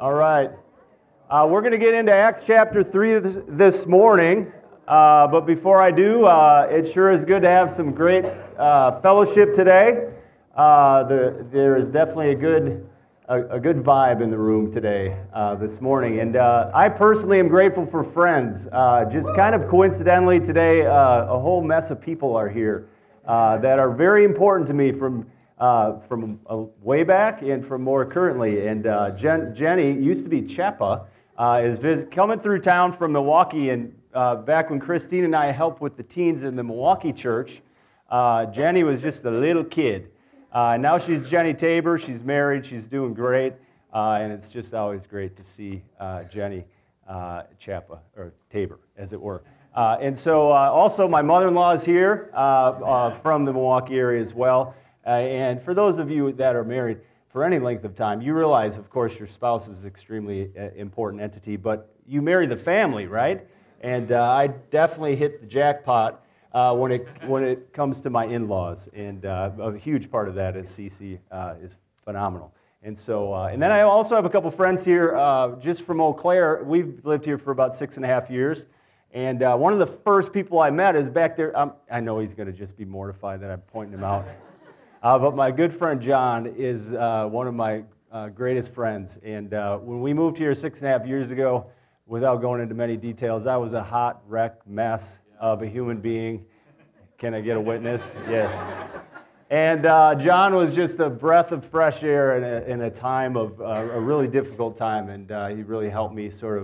All right. Uh, we're going to get into Acts chapter 3 this morning. Uh, but before I do, uh, it sure is good to have some great uh, fellowship today. Uh, the, there is definitely a good, a, a, good vibe in the room today, uh, this morning. And I personally am grateful for friends. just kind of coincidentally, today, a whole mess of people are here that are very important to me from uh, from uh, way back and from more currently. And uh, Jen, Jenny used to be Chapa, uh, is visit, coming through town from Milwaukee. And uh, back when Christine and I helped with the teens in the Milwaukee church, uh, Jenny was just a little kid. now she's Jenny Tabor. She's married. She's doing great. and it's just always great to see Jenny Chapa, or Tabor, as it were. and so also my mother-in-law is here from the Milwaukee area as well. Uh, and for those of you that are married for any length of time, you realize, of course, your spouse is an extremely uh, important entity, but you marry the family, right? And uh, I definitely hit the jackpot uh, when, it, when it comes to my in laws. And uh, a huge part of that is Cece uh, is phenomenal. And so, and then I also have a couple friends here just from Eau Claire. We've lived here for about six and a half years. And one of the first people I met is back there. Um, I know he's going to just be mortified that I'm pointing him out. Uh, but my good friend John is uh, one of my uh, greatest friends. And uh, when we moved here six and a half years ago, without going into many details, I was a hot wreck mess of a human being. Can I get a witness? Yes. And uh, John was just a breath of fresh air in a, in a time of uh, a really difficult time. And he really helped me sort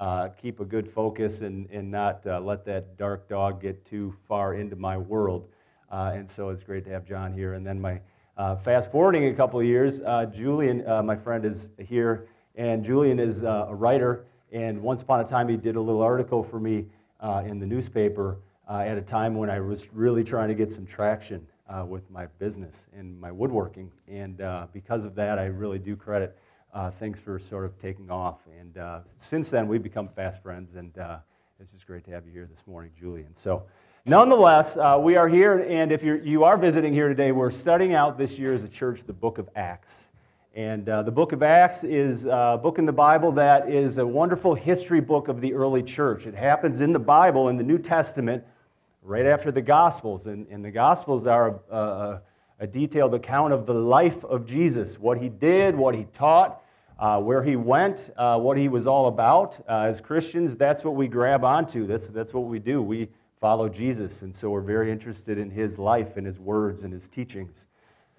of keep a good focus and, and not let that dark dog get too far into my world. Uh, and so it's great to have John here. And then my uh, fast forwarding a couple of years, uh, Julian, uh, my friend, is here. And Julian is uh, a writer. And once upon a time, he did a little article for me uh, in the newspaper at a time when I was really trying to get some traction with my business and my woodworking. And because of that, I really do credit things for sort of taking off. And since then, we've become fast friends. And it's just great to have you here this morning, Julian. So, Nonetheless, uh, we are here, and if you're, you are visiting here today, we're studying out this year as a church the book of Acts. And uh, the book of Acts is a book in the Bible that is a wonderful history book of the early church. It happens in the Bible, in the New Testament, right after the Gospels. And, and the Gospels are a, a, a, detailed account of the life of Jesus, what he did, what he taught, uh, where he went, uh, what he was all about. Uh, as Christians, that's what we grab onto. That's, that's what we do. We follow Jesus, and so we're very interested in his life and his words and his teachings.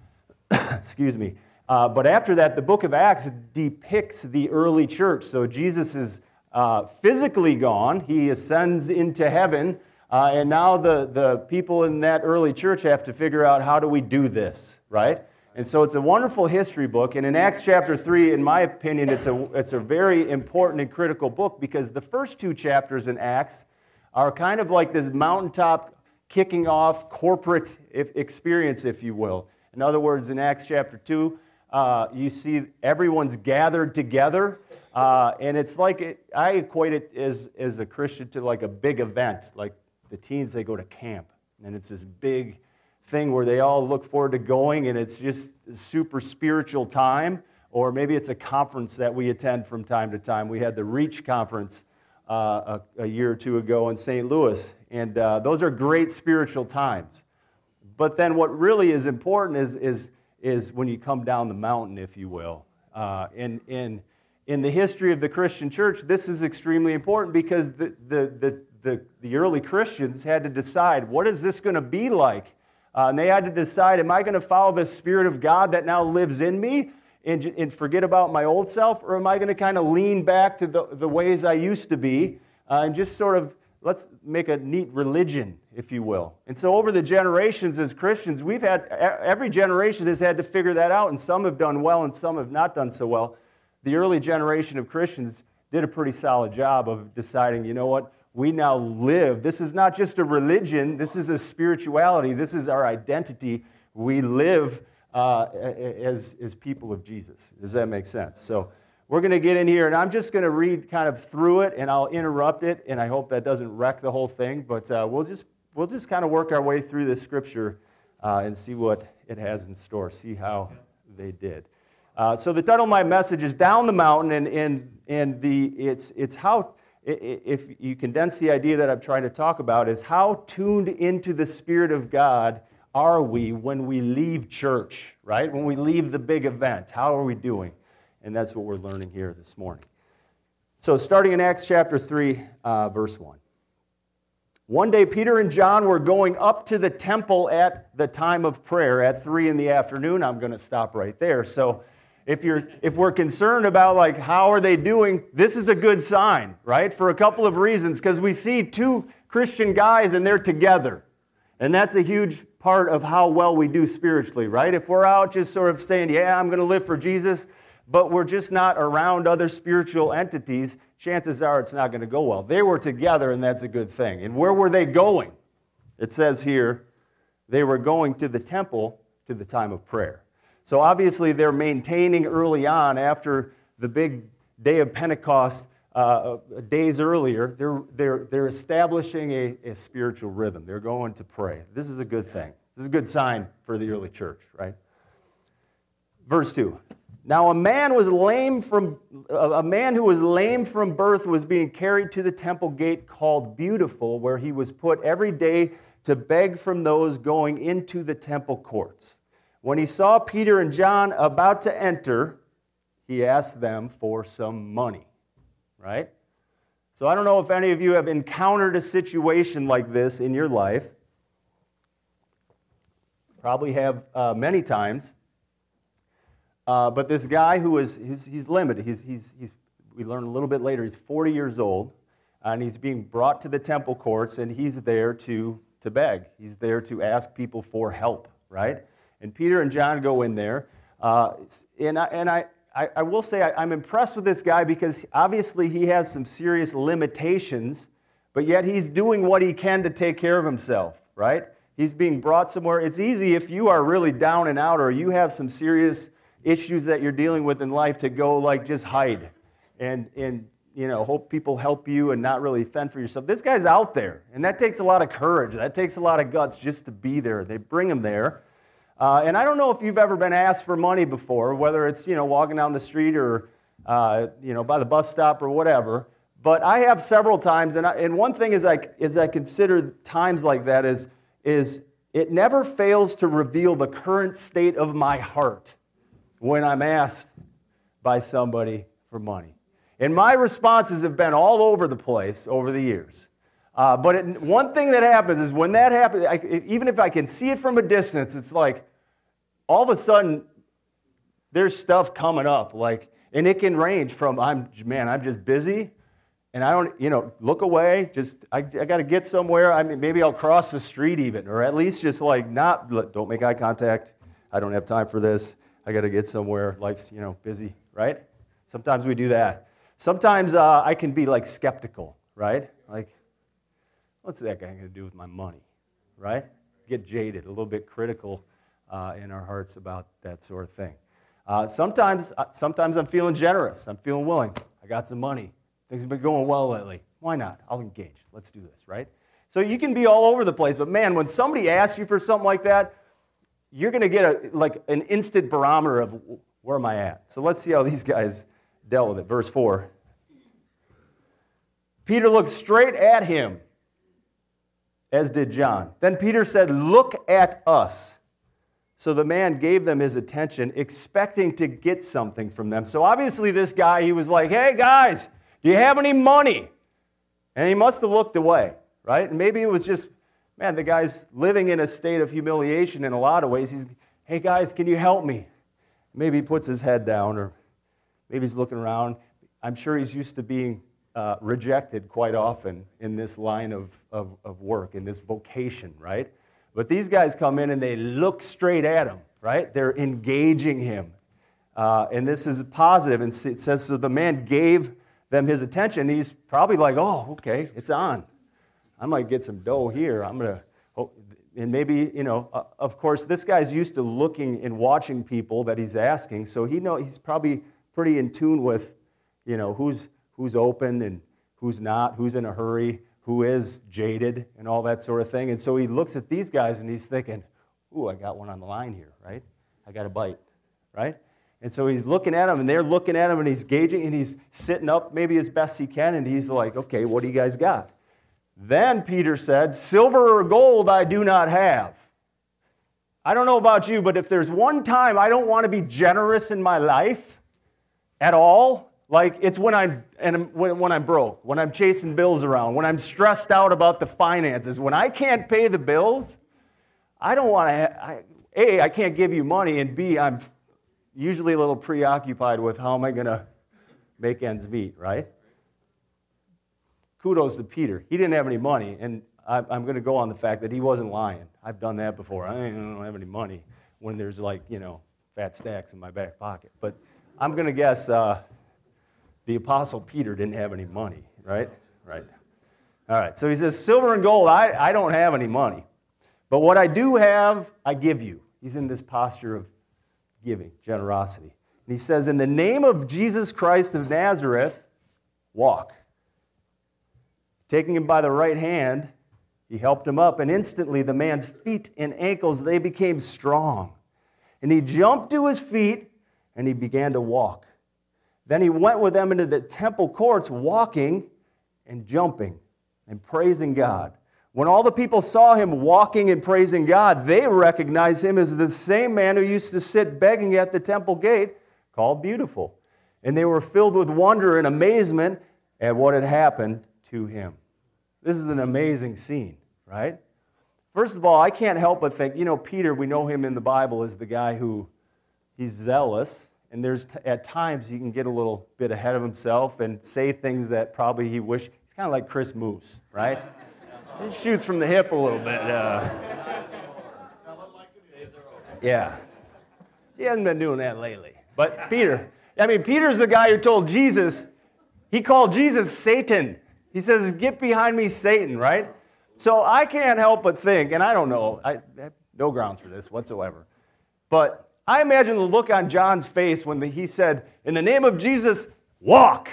Excuse me. Uh, but after that, the book of Acts depicts the early church. So Jesus is uh, physically gone, he ascends into heaven, uh, and now the, the people in that early church have to figure out how do we do this, right? And so it's a wonderful history book. And in Acts chapter 3, in my opinion, it's a, it's a very important and critical book because the first two chapters in Acts are kind of like this mountaintop kicking off corporate experience, if you will. In other words, in Acts chapter 2, uh, you see everyone's gathered together. Uh, and it's like, it, I equate it as, as a Christian to like a big event. Like the teens, they go to camp. And it's this big thing where they all look forward to going, and it's just a super spiritual time. Or maybe it's a conference that we attend from time to time. We had the Reach conference uh, a, a, year or two ago in St. Louis. And uh, those are great spiritual times. But then what really is important is, is, is when you come down the mountain, if you will. Uh, in, in, in the history of the Christian church, this is extremely important because the, the, the, the, the early Christians had to decide what is this going to be like? Uh, and they had to decide am I going to follow the Spirit of God that now lives in me? And, and forget about my old self, or am I going to kind of lean back to the, the ways I used to be uh, and just sort of let's make a neat religion, if you will. And so, over the generations as Christians, we've had every generation has had to figure that out, and some have done well and some have not done so well. The early generation of Christians did a pretty solid job of deciding, you know what, we now live. This is not just a religion, this is a spirituality, this is our identity. We live uh, as, as people of Jesus. Does that make sense? So we're going to get in here, and I'm just going to read kind of through it, and I'll interrupt it, and I hope that doesn't wreck the whole thing. But uh, we'll just we'll just kind of work our way through this scripture uh, and see what it has in store, see how they did. Uh, so the title of my message is Down the Mountain, and, and, and the, it's, it's how, if you condense the idea that I'm trying to talk about, is how tuned into the Spirit of God are we when we leave church, right? When we leave the big event, how are we doing? And that's what we're learning here this morning. So, starting in Acts chapter 3, uh, verse 1. One day, Peter and John were going up to the temple at the time of prayer at 3 in the afternoon. I'm going to stop right there. So, if, you're, if we're concerned about like how are they doing, this is a good sign, right? For a couple of reasons, because we see two Christian guys and they're together. And that's a huge part of how well we do spiritually, right? If we're out just sort of saying, yeah, I'm going to live for Jesus, but we're just not around other spiritual entities, chances are it's not going to go well. They were together, and that's a good thing. And where were they going? It says here, they were going to the temple to the time of prayer. So obviously, they're maintaining early on after the big day of Pentecost, uh, days earlier, they're, they're, they're establishing a, a spiritual rhythm. They're going to pray. This is a good thing. This is a good sign for the early church, right? Verse 2. Now a man was lame from a man who was lame from birth was being carried to the temple gate called Beautiful where he was put every day to beg from those going into the temple courts. When he saw Peter and John about to enter, he asked them for some money, right? So I don't know if any of you have encountered a situation like this in your life. Probably have uh, many times. Uh, but this guy who is, he's, he's limited. He's, he's, he's, we learn a little bit later, he's 40 years old, and he's being brought to the temple courts, and he's there to, to beg. He's there to ask people for help, right? And Peter and John go in there. Uh, and I, and I, I, I will say I, I'm impressed with this guy because obviously he has some serious limitations, but yet he's doing what he can to take care of himself, right? He's being brought somewhere. It's easy if you are really down and out or you have some serious issues that you're dealing with in life to go like just hide and, and you know, hope people help you and not really fend for yourself. This guy's out there, and that takes a lot of courage. That takes a lot of guts just to be there. They bring him there. Uh, and I don't know if you've ever been asked for money before, whether it's you know walking down the street or uh, you know by the bus stop or whatever. But I have several times, and, I, and one thing is I, is I consider times like that is, is it never fails to reveal the current state of my heart when I'm asked by somebody for money. And my responses have been all over the place over the years. Uh, but it, one thing that happens is when that happens, I, even if I can see it from a distance, it's like all of a sudden there's stuff coming up. Like, and it can range from I'm man, I'm just busy, and I don't, you know, look away. Just I, I got to get somewhere. I mean, maybe I'll cross the street even, or at least just like not don't make eye contact. I don't have time for this. I got to get somewhere. Life's you know busy, right? Sometimes we do that. Sometimes uh, I can be like skeptical, right? Like what's that guy going to do with my money? Right? Get jaded, a little bit critical uh, in our hearts about that sort of thing. Uh, sometimes, uh, sometimes I'm feeling generous. I'm feeling willing. I got some money. Things have been going well lately. Why not? I'll engage. Let's do this, right? So you can be all over the place, but man, when somebody asks you for something like that, you're going to get a, like an instant barometer of where am I at. So let's see how these guys dealt with it. Verse 4. Peter looked straight at him as did John. Then Peter said, Look at us. So the man gave them his attention, expecting to get something from them. So obviously, this guy, he was like, Hey, guys, do you have any money? And he must have looked away, right? And maybe it was just, man, the guy's living in a state of humiliation in a lot of ways. He's, Hey, guys, can you help me? Maybe he puts his head down, or maybe he's looking around. I'm sure he's used to being uh, rejected quite often in this line of, of, of work, in this vocation, right? But these guys come in and they look straight at him, right? They're engaging him. Uh, and this is positive. And it says, so the man gave them his attention. He's probably like, oh, okay, it's on. I might get some dough here. I'm going to, oh, and maybe, you know, uh, of course, this guy's used to looking and watching people that he's asking. So he know he's probably pretty in tune with, you know, who's, who's open and who's not, who's in a hurry, who is jaded, and all that sort of thing. And so he looks at these guys and he's thinking, ooh, I got one on the line here, right? I got a bite, right? And so he's looking at them, and they're looking at him, and he's gauging, and he's sitting up maybe as best he can, and he's like, okay, what do you guys got? Then Peter said, Silver or gold I do not have. I don't know about you, but if there's one time I don't want to be generous in my life at all, like it's when I'm and when, when I'm broke, when I'm chasing bills around, when I'm stressed out about the finances, when I can't pay the bills, I don't want to. A, I can't give you money, and B, I'm usually a little preoccupied with how am I going to make ends meet, right? Kudos to Peter. He didn't have any money, and I'm going to go on the fact that he wasn't lying. I've done that before. I don't have any money when there's like, you know, fat stacks in my back pocket. But I'm going to guess uh, the Apostle Peter didn't have any money, right? Right. All right, so he says, Silver and gold, I, I don't have any money. But what I do have, I give you. He's in this posture of giving, generosity. And he says, In the name of Jesus Christ of Nazareth, walk. Taking him by the right hand, he helped him up, and instantly the man's feet and ankles they became strong. And he jumped to his feet and he began to walk. Then he went with them into the temple courts, walking and jumping and praising God. When all the people saw him walking and praising God, they recognized him as the same man who used to sit begging at the temple gate called Beautiful. And they were filled with wonder and amazement at what had happened to him. This is an amazing scene, right? First of all, I can't help but think, you know, Peter, we know him in the Bible as the guy who he's zealous, and there's at times he can get a little bit ahead of himself and say things that probably he wish. He's kind of like Chris Moose, right? He shoots from the hip a little bit. Uh, yeah. He hasn't been doing that lately. But Peter, I mean, Peter's the guy who told Jesus, he called Jesus Satan. He says, Get behind me, Satan, right? So I can't help but think, and I don't know, I, I have no grounds for this whatsoever, but I imagine the look on John's face when the, he said, In the name of Jesus, walk.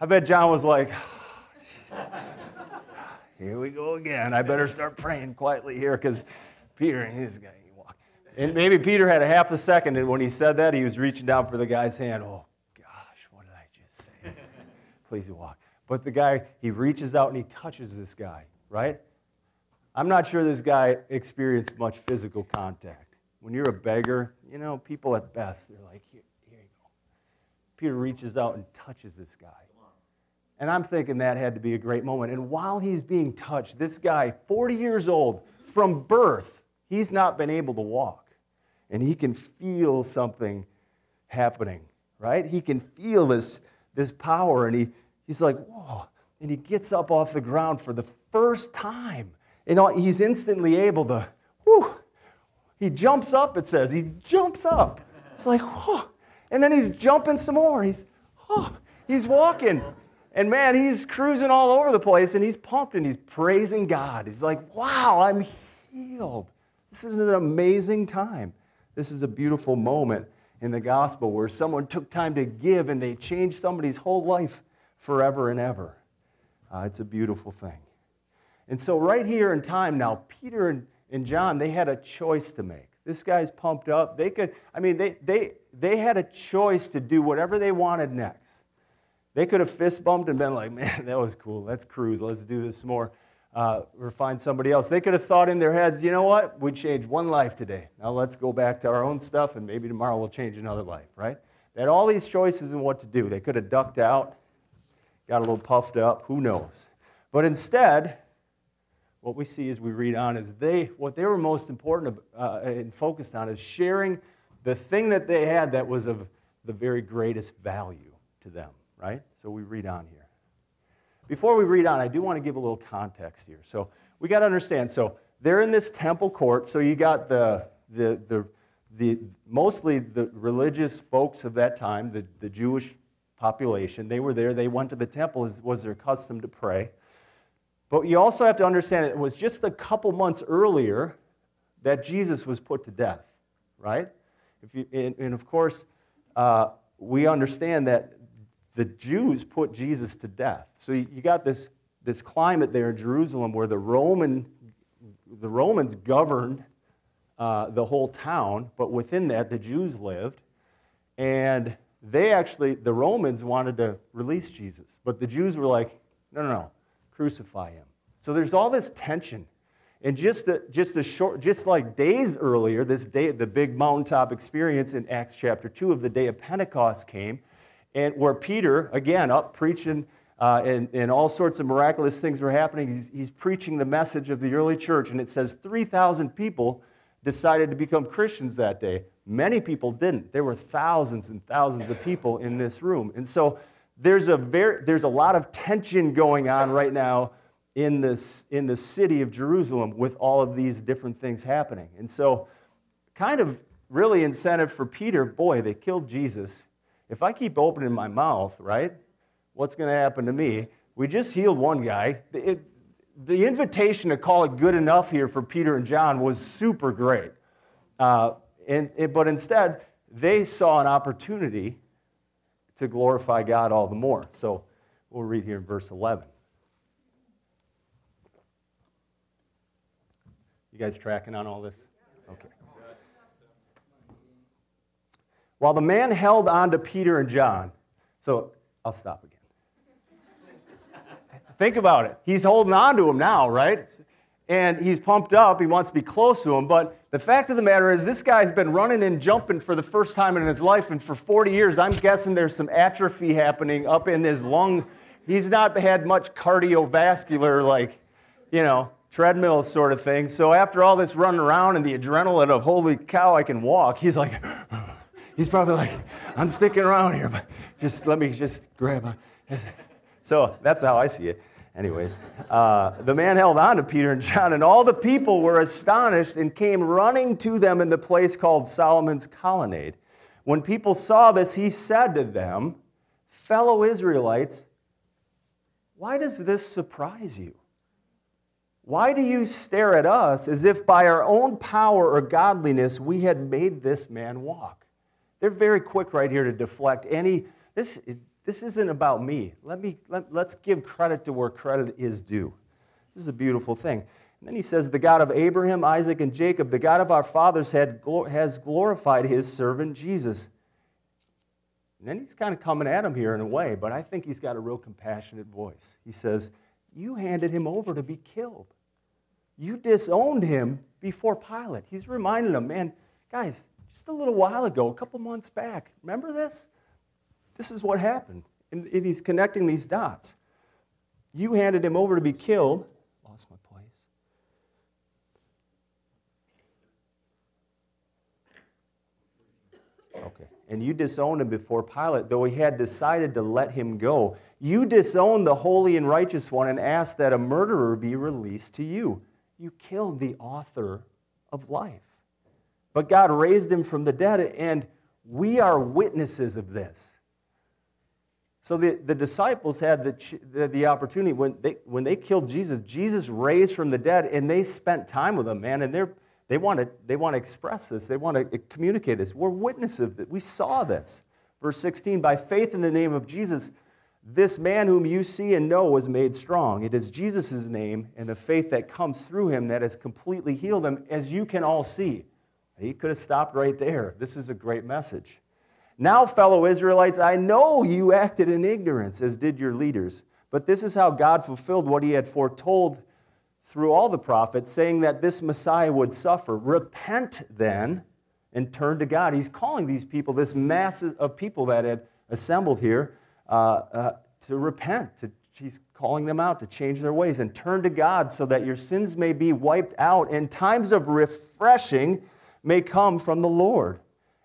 I bet John was like, oh, here we go again. I better start praying quietly here because Peter, he's going to walk. And maybe Peter had a half a second, and when he said that, he was reaching down for the guy's hand. Oh, gosh, what did I just say? Please walk. But the guy, he reaches out and he touches this guy, right? I'm not sure this guy experienced much physical contact. When you're a beggar, you know, people at best, they're like, here, here you go. Peter reaches out and touches this guy. And I'm thinking that had to be a great moment. And while he's being touched, this guy, 40 years old, from birth, he's not been able to walk. And he can feel something happening, right? He can feel this, this power. And he, he's like, whoa. And he gets up off the ground for the first time. And he's instantly able to. He jumps up, it says. He jumps up. It's like, whoa. And then he's jumping some more. He's, oh, he's walking. And man, he's cruising all over the place and he's pumped and he's praising God. He's like, wow, I'm healed. This is an amazing time. This is a beautiful moment in the gospel where someone took time to give and they changed somebody's whole life forever and ever. Uh, it's a beautiful thing. And so, right here in time now, Peter and, and John, they had a choice to make. This guy's pumped up. They could, I mean, they, they, they had a choice to do whatever they wanted next. They could have fist bumped and been like, man, that was cool. Let's cruise. Let's do this more. Uh, or find somebody else. They could have thought in their heads, you know what? We changed one life today. Now let's go back to our own stuff and maybe tomorrow we'll change another life, right? They had all these choices in what to do. They could have ducked out, got a little puffed up, who knows? But instead, what we see as we read on is they, what they were most important uh, and focused on is sharing the thing that they had that was of the very greatest value to them right? So we read on here. Before we read on, I do want to give a little context here. So we got to understand. So they're in this temple court. So you got the, the, the, the mostly the religious folks of that time, the, the Jewish population. They were there. They went to the temple as was their custom to pray. But you also have to understand it was just a couple months earlier that Jesus was put to death, right? You, and, and of course, uh, we understand that the Jews put Jesus to death. So you got this, this climate there in Jerusalem where the, Roman, the Romans governed uh, the whole town, but within that, the Jews lived. And they actually, the Romans wanted to release Jesus, but the Jews were like, no, no, no, crucify him. So there's all this tension. And just just a short, just like days earlier, this day, the big mountaintop experience in Acts chapter 2 of the day of Pentecost came, and where Peter, again, up preaching, uh, and, and all sorts of miraculous things were happening. He's, he's preaching the message of the early church, and it says 3,000 people decided to become Christians that day. Many people didn't. There were thousands and thousands of people in this room. And so there's a, very, there's a lot of tension going on right now in, this, in the city of Jerusalem with all of these different things happening. And so, kind of really incentive for Peter boy, they killed Jesus. If I keep opening my mouth, right, what's going to happen to me? We just healed one guy. It, the invitation to call it good enough here for Peter and John was super great. Uh, and, but instead, they saw an opportunity to glorify God all the more. So we'll read here in verse 11. You guys tracking on all this? Okay. While the man held on to Peter and John, so I'll stop again. Think about it. He's holding on to him now, right? And he's pumped up. He wants to be close to him. But the fact of the matter is, this guy's been running and jumping for the first time in his life. And for 40 years, I'm guessing there's some atrophy happening up in his lung. He's not had much cardiovascular, like, you know, treadmill sort of thing. So after all this running around and the adrenaline of, holy cow, I can walk, he's like, he's probably like, I'm sticking around here, but just let me just grab a. So that's how I see it. Anyways, uh, the man held on to Peter and John, and all the people were astonished and came running to them in the place called Solomon's Colonnade. When people saw this, he said to them, Fellow Israelites, why does this surprise you? Why do you stare at us as if by our own power or godliness we had made this man walk? They're very quick right here to deflect any. This, this isn't about me. Let me, let, let's give credit to where credit is due. This is a beautiful thing. And then he says, The God of Abraham, Isaac, and Jacob, the God of our fathers, had, has glorified his servant Jesus. And then he's kind of coming at him here in a way, but I think he's got a real compassionate voice. He says, You handed him over to be killed. You disowned him before Pilate. He's reminding them, man, guys, just a little while ago, a couple months back, remember this? This is what happened. And, he's connecting these dots. You handed him over to be killed. Lost my place. Okay. And you disowned him before Pilate, though he had decided to let him go. You disowned the holy and righteous one and asked that a murderer be released to you. You killed the author of life. But God raised him from the dead, and we are witnesses of this. So the, the disciples had the, the, the, opportunity when they, when they killed Jesus, Jesus raised from the dead, and they spent time with him, man. And they're, they, want to, they want to express this, they want to eh, communicate this. We're witnesses of it. We saw this. Verse 16 By faith in the name of Jesus, this man whom you see and know was made strong. It is Jesus' name and the faith that comes through him that has completely healed him, as you can all see. He could have stopped right there. This is a great message. Now, fellow Israelites, I know you acted in ignorance, as did your leaders. But this is how God fulfilled what he had foretold through all the prophets, saying that this Messiah would suffer. Repent then and turn to God. He's calling these people, this mass of people that had assembled here, uh, uh, to repent. To, he's calling them out to change their ways and turn to God so that your sins may be wiped out and times of refreshing may come from the Lord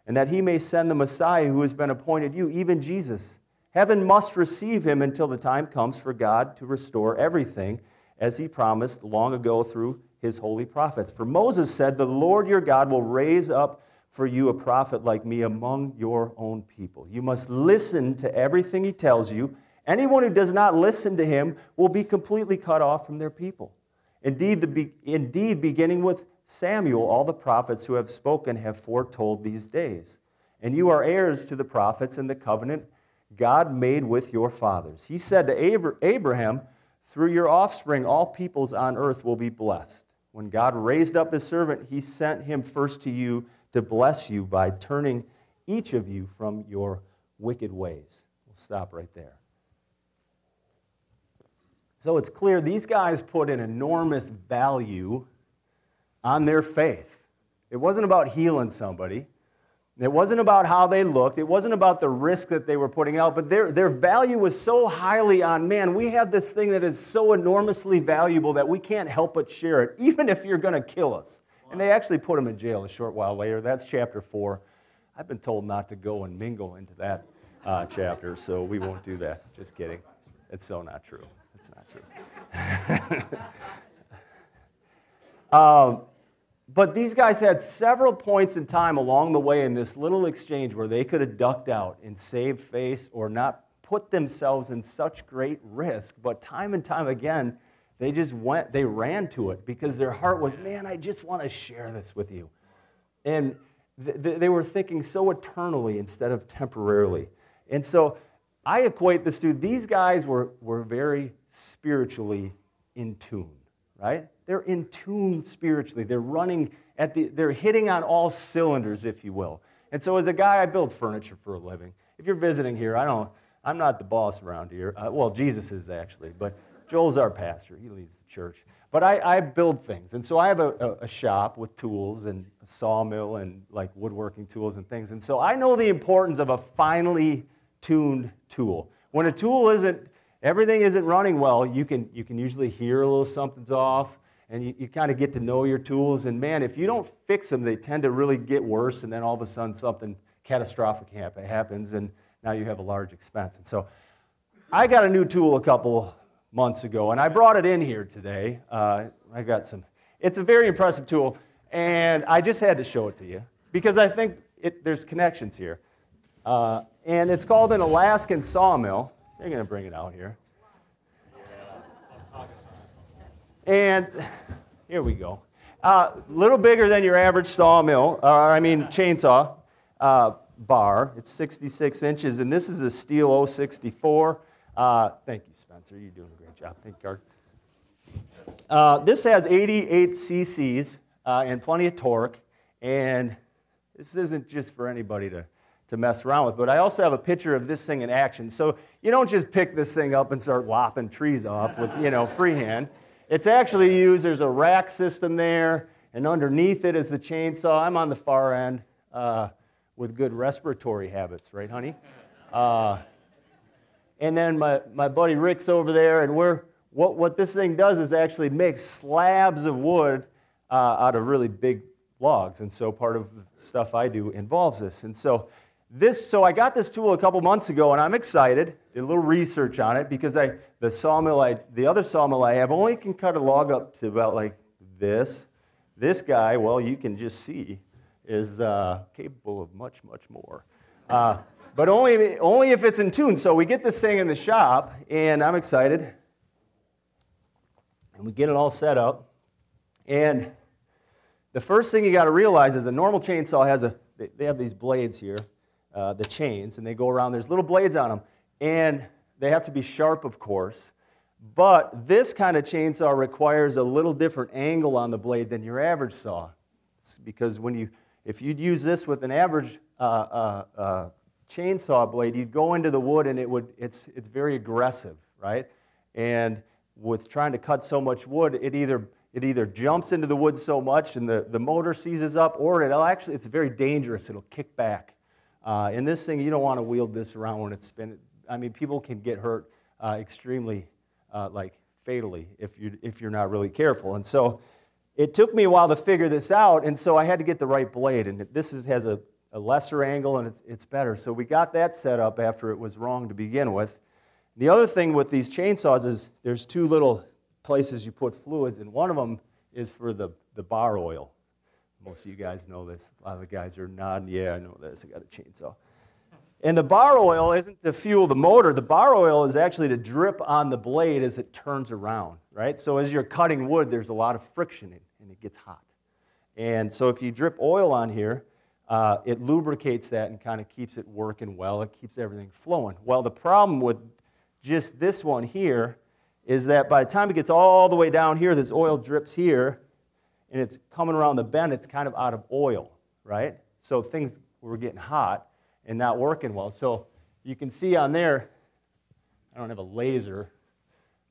and that he may send the Messiah who has been appointed you, even Jesus. Heaven must receive him until the time comes for God to restore everything, as he promised long ago through his holy prophets. For Moses said, The Lord your God will raise up for you a prophet like me among your own people. You must listen to everything he tells you. Anyone who does not listen to him will be completely cut off from their people. Indeed, the, indeed beginning with Samuel, all the prophets who have spoken have foretold these days. And you are heirs to the prophets and the covenant God made with your fathers. He said to Abraham, Through your offspring, all peoples on earth will be blessed. When God raised up his servant, he sent him first to you to bless you by turning each of you from your wicked ways. We'll stop right there. So it's clear these guys put an enormous value on their faith. It wasn't about healing somebody. It wasn't about how they looked. It wasn't about the risk that they were putting out, but their, their value was so highly on man. We have this thing that is so enormously valuable that we can't help but share it, even if you're going to kill us. And they actually put him in jail a short while later. That's chapter four. I've been told not to go and mingle into that uh, chapter, so we won't do that. Just kidding. It's so not true. It's not true. um, but these guys had several points in time along the way in this little exchange where they could have ducked out and saved face or not put themselves in such great risk. But time and time again, they just went, they ran to it because their heart was, man, I just want to share this with you. And th- they were thinking so eternally instead of temporarily. And so I equate this to these guys were, were very spiritually in tune, right? They're in tune spiritually. They're running at the, they're hitting on all cylinders, if you will. And so, as a guy, I build furniture for a living. If you're visiting here, I don't, I'm not the boss around here. Uh, well, Jesus is actually, but Joel's our pastor. He leads the church. But I, I build things. And so I have a, a, shop with tools and a sawmill and like woodworking tools and things. And so I know the importance of a finely tuned tool. When a tool isn't, everything isn't running well, you can, you can usually hear a little something's off and you, you kind of get to know your tools. And man, if you don't fix them, they tend to really get worse, and then all of a sudden something catastrophic happens, and now you have a large expense. And so I got a new tool a couple months ago, and I brought it in here today. Uh, I got some, it's a very impressive tool, and I just had to show it to you because I think it, there's connections here. Uh, and it's called an Alaskan sawmill. They're going to bring it out here. And here we go. A uh, little bigger than your average sawmill, or I mean chainsaw uh, bar. It's 66 inches, and this is a Stihl 064. Uh, thank you, Spencer. You're doing a great job. Thank you, uh, this has 88 cc's uh, and plenty of torque, and this isn't just for anybody to, to mess around with, but I also have a picture of this thing in action. So you don't just pick this thing up and start lopping trees off with, you know, freehand. It's actually used, there's a rack system there, and underneath it is the chainsaw. I'm on the far end uh, with good respiratory habits, right, honey? Uh, and then my, my buddy Rick's over there, and we're, what, what this thing does is actually make slabs of wood uh, out of really big logs. And so part of the stuff I do involves this. And so this, so I got this tool a couple months ago, and I'm excited. Did a little research on it because I, the sawmill, I, the other sawmill I have, only can cut a log up to about like this. This guy, well, you can just see, is uh, capable of much, much more. Uh, but only, only if it's in tune. So we get this thing in the shop, and I'm excited. And we get it all set up. And the first thing you got to realize is a normal chainsaw has a, they have these blades here uh, the chains, and they go around. There's little blades on them, and they have to be sharp, of course. But this kind of chainsaw requires a little different angle on the blade than your average saw, it's because when you, if you'd use this with an average uh, uh, uh, chainsaw blade, you'd go into the wood and it would, it's, it's very aggressive, right? And with trying to cut so much wood, it either it either jumps into the wood so much and the, the motor seizes up, or it'll actually, it's very dangerous. It'll kick back. Uh, and this thing, you don't want to wield this around when it's spinning. I mean, people can get hurt uh, extremely, uh, like fatally, if, you, if you're not really careful. And so it took me a while to figure this out, and so I had to get the right blade. And this is, has a, a lesser angle, and it's, it's better. So we got that set up after it was wrong to begin with. The other thing with these chainsaws is there's two little places you put fluids, and one of them is for the, the bar oil. Most of you guys know this. A lot of the guys are nodding, yeah, I know this. I got a chainsaw. And the bar oil isn't to fuel the motor. The bar oil is actually to drip on the blade as it turns around, right? So as you're cutting wood, there's a lot of friction in, and it gets hot. And so if you drip oil on here, uh, it lubricates that and kind of keeps it working well. It keeps everything flowing. Well, the problem with just this one here is that by the time it gets all the way down here, this oil drips here, and it's coming around the bend, it's kind of out of oil, right? So things were getting hot. and not working well. So you can see on there, I don't have a laser,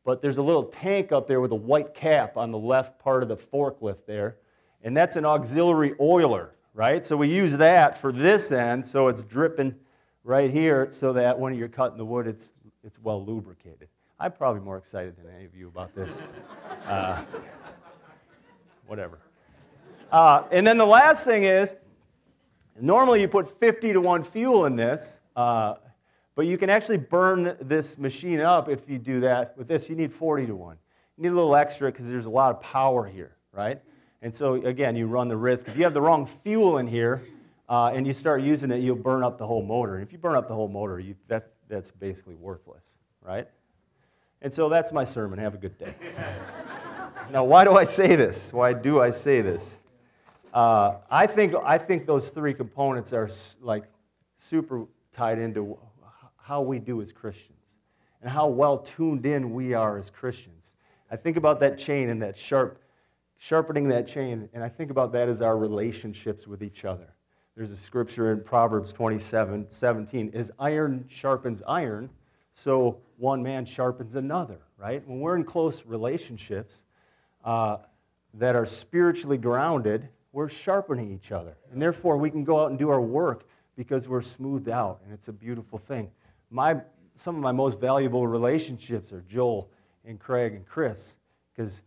but there's a little tank up there with a white cap on the left part of the forklift there, and that's an auxiliary oiler, right? So we use that for this end, so it's dripping right here so that when you're cutting the wood, it's, it's well lubricated. I'm probably more excited than any of you about this. Uh, whatever. Uh, and then the last thing is normally you put 50 to 1 fuel in this, uh, but you can actually burn this machine up if you do that. With this, you need 40 to 1. You need a little extra because there's a lot of power here, right? And so, again, you run the risk. If you have the wrong fuel in here uh, and you start using it, you'll burn up the whole motor. And if you burn up the whole motor, you, that, that's basically worthless, right? And so that's my sermon. Have a good day. now, why do I say this? Why do I say this? Uh, I, think, I think those three components are like super tied into how we do as Christians and how well tuned in we are as Christians. I think about that chain and that sharp, sharpening that chain, and I think about that as our relationships with each other. There's a scripture in Proverbs 27 17 is iron sharpens iron, so one man sharpens another, right? When we're in close relationships uh, that are spiritually grounded, we're sharpening each other. And therefore, we can go out and do our work because we're smoothed out, and it's a beautiful thing. My, some of my most valuable relationships are Joel and Craig and Chris because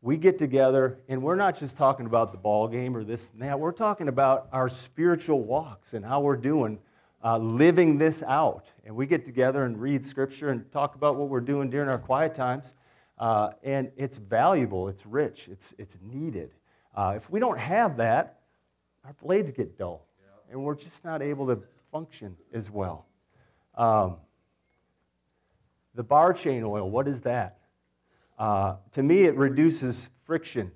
we get together and we're not just talking about the ball game or this and that. We're talking about our spiritual walks and how we're doing uh, living this out. And we get together and read scripture and talk about what we're doing during our quiet times. Uh, and it's valuable, it's rich, it's, it's needed. Uh, if we don't have that, our blades get dull, yeah. and we're just not able to function as well. Um, the bar chain oil, what is that? Uh, to me, it reduces friction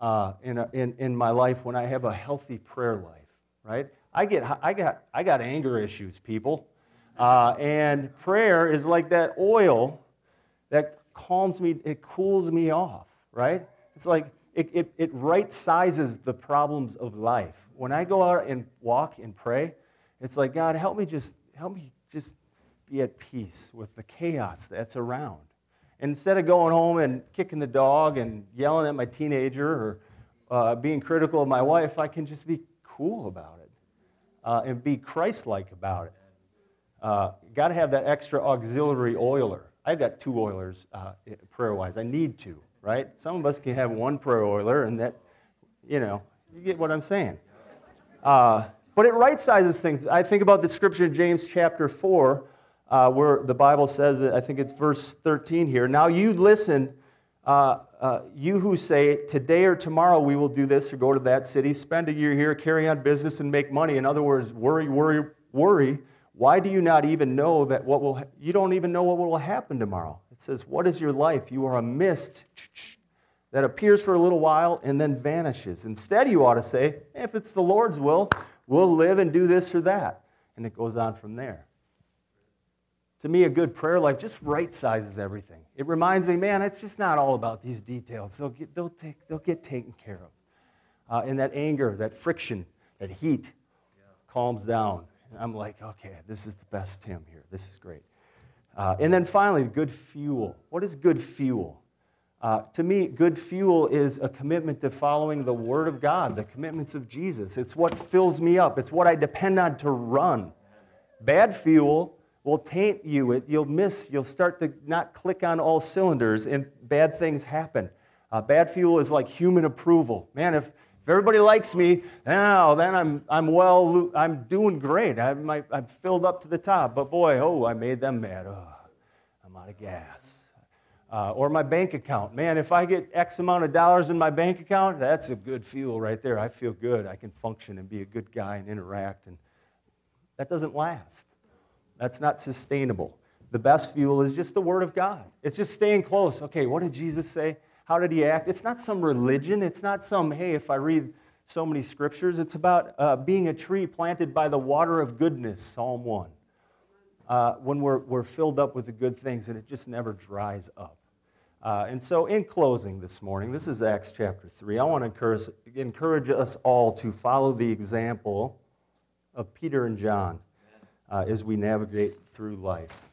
uh, in, a, in, in my life when I have a healthy prayer life, right? I, get, I, got, I got anger issues, people. Uh, and prayer is like that oil that calms me, it cools me off, right? It's like it, it, it right sizes the problems of life. When I go out and walk and pray, it's like, God, help me just, help me just be at peace with the chaos that's around. And instead of going home and kicking the dog and yelling at my teenager or uh, being critical of my wife, I can just be cool about it uh, and be Christ like about it. Uh, Got to have that extra auxiliary oiler. I've got two oilers uh, prayer wise. I need to, right? Some of us can have one prayer oiler, and that, you know, you get what I'm saying. Uh, but it right sizes things. I think about the scripture in James chapter 4, uh, where the Bible says, I think it's verse 13 here. Now you listen, uh, uh, you who say, today or tomorrow we will do this or go to that city, spend a year here, carry on business, and make money. In other words, worry, worry, worry why do you not even know that what will, you don't even know what will happen tomorrow? It says, What is your life? You are a mist that appears for a little while and then vanishes. Instead, you ought to say, If it's the Lord's will, we'll live and do this or that. And it goes on from there. To me, a good prayer life just right sizes everything. It reminds me, man, it's just not all about these details. They'll get, they'll take, they'll get taken care of. Uh, and that anger, that friction, that heat yeah. calms down I'm like, okay, this is the best Tim here. This is great. Uh, and then finally, good fuel. What is good fuel? Uh, to me, good fuel is a commitment to following the Word of God, the commitments of Jesus. It's what fills me up, it's what I depend on to run. Bad fuel will taint you. It, you'll miss, you'll start to not click on all cylinders, and bad things happen. Uh, bad fuel is like human approval. Man, if, if everybody likes me, now then I'm, I'm well, I'm doing great. I'm, I'm filled up to the top. But boy, oh, I made them mad. Oh, I'm out of gas. Uh, or my bank account. Man, if I get X amount of dollars in my bank account, that's a good fuel right there. I feel good. I can function and be a good guy and interact. And that doesn't last. That's not sustainable. The best fuel is just the Word of God. It's just staying close. Okay, what did Jesus say? How did he act? It's not some religion. It's not some, hey, if I read so many scriptures, it's about uh, being a tree planted by the water of goodness, Psalm 1. Uh, when we're, we're filled up with the good things and it just never dries up. Uh, and so, in closing this morning, this is Acts chapter 3. I want to encourage, encourage us all to follow the example of Peter and John. uh, as we navigate through life.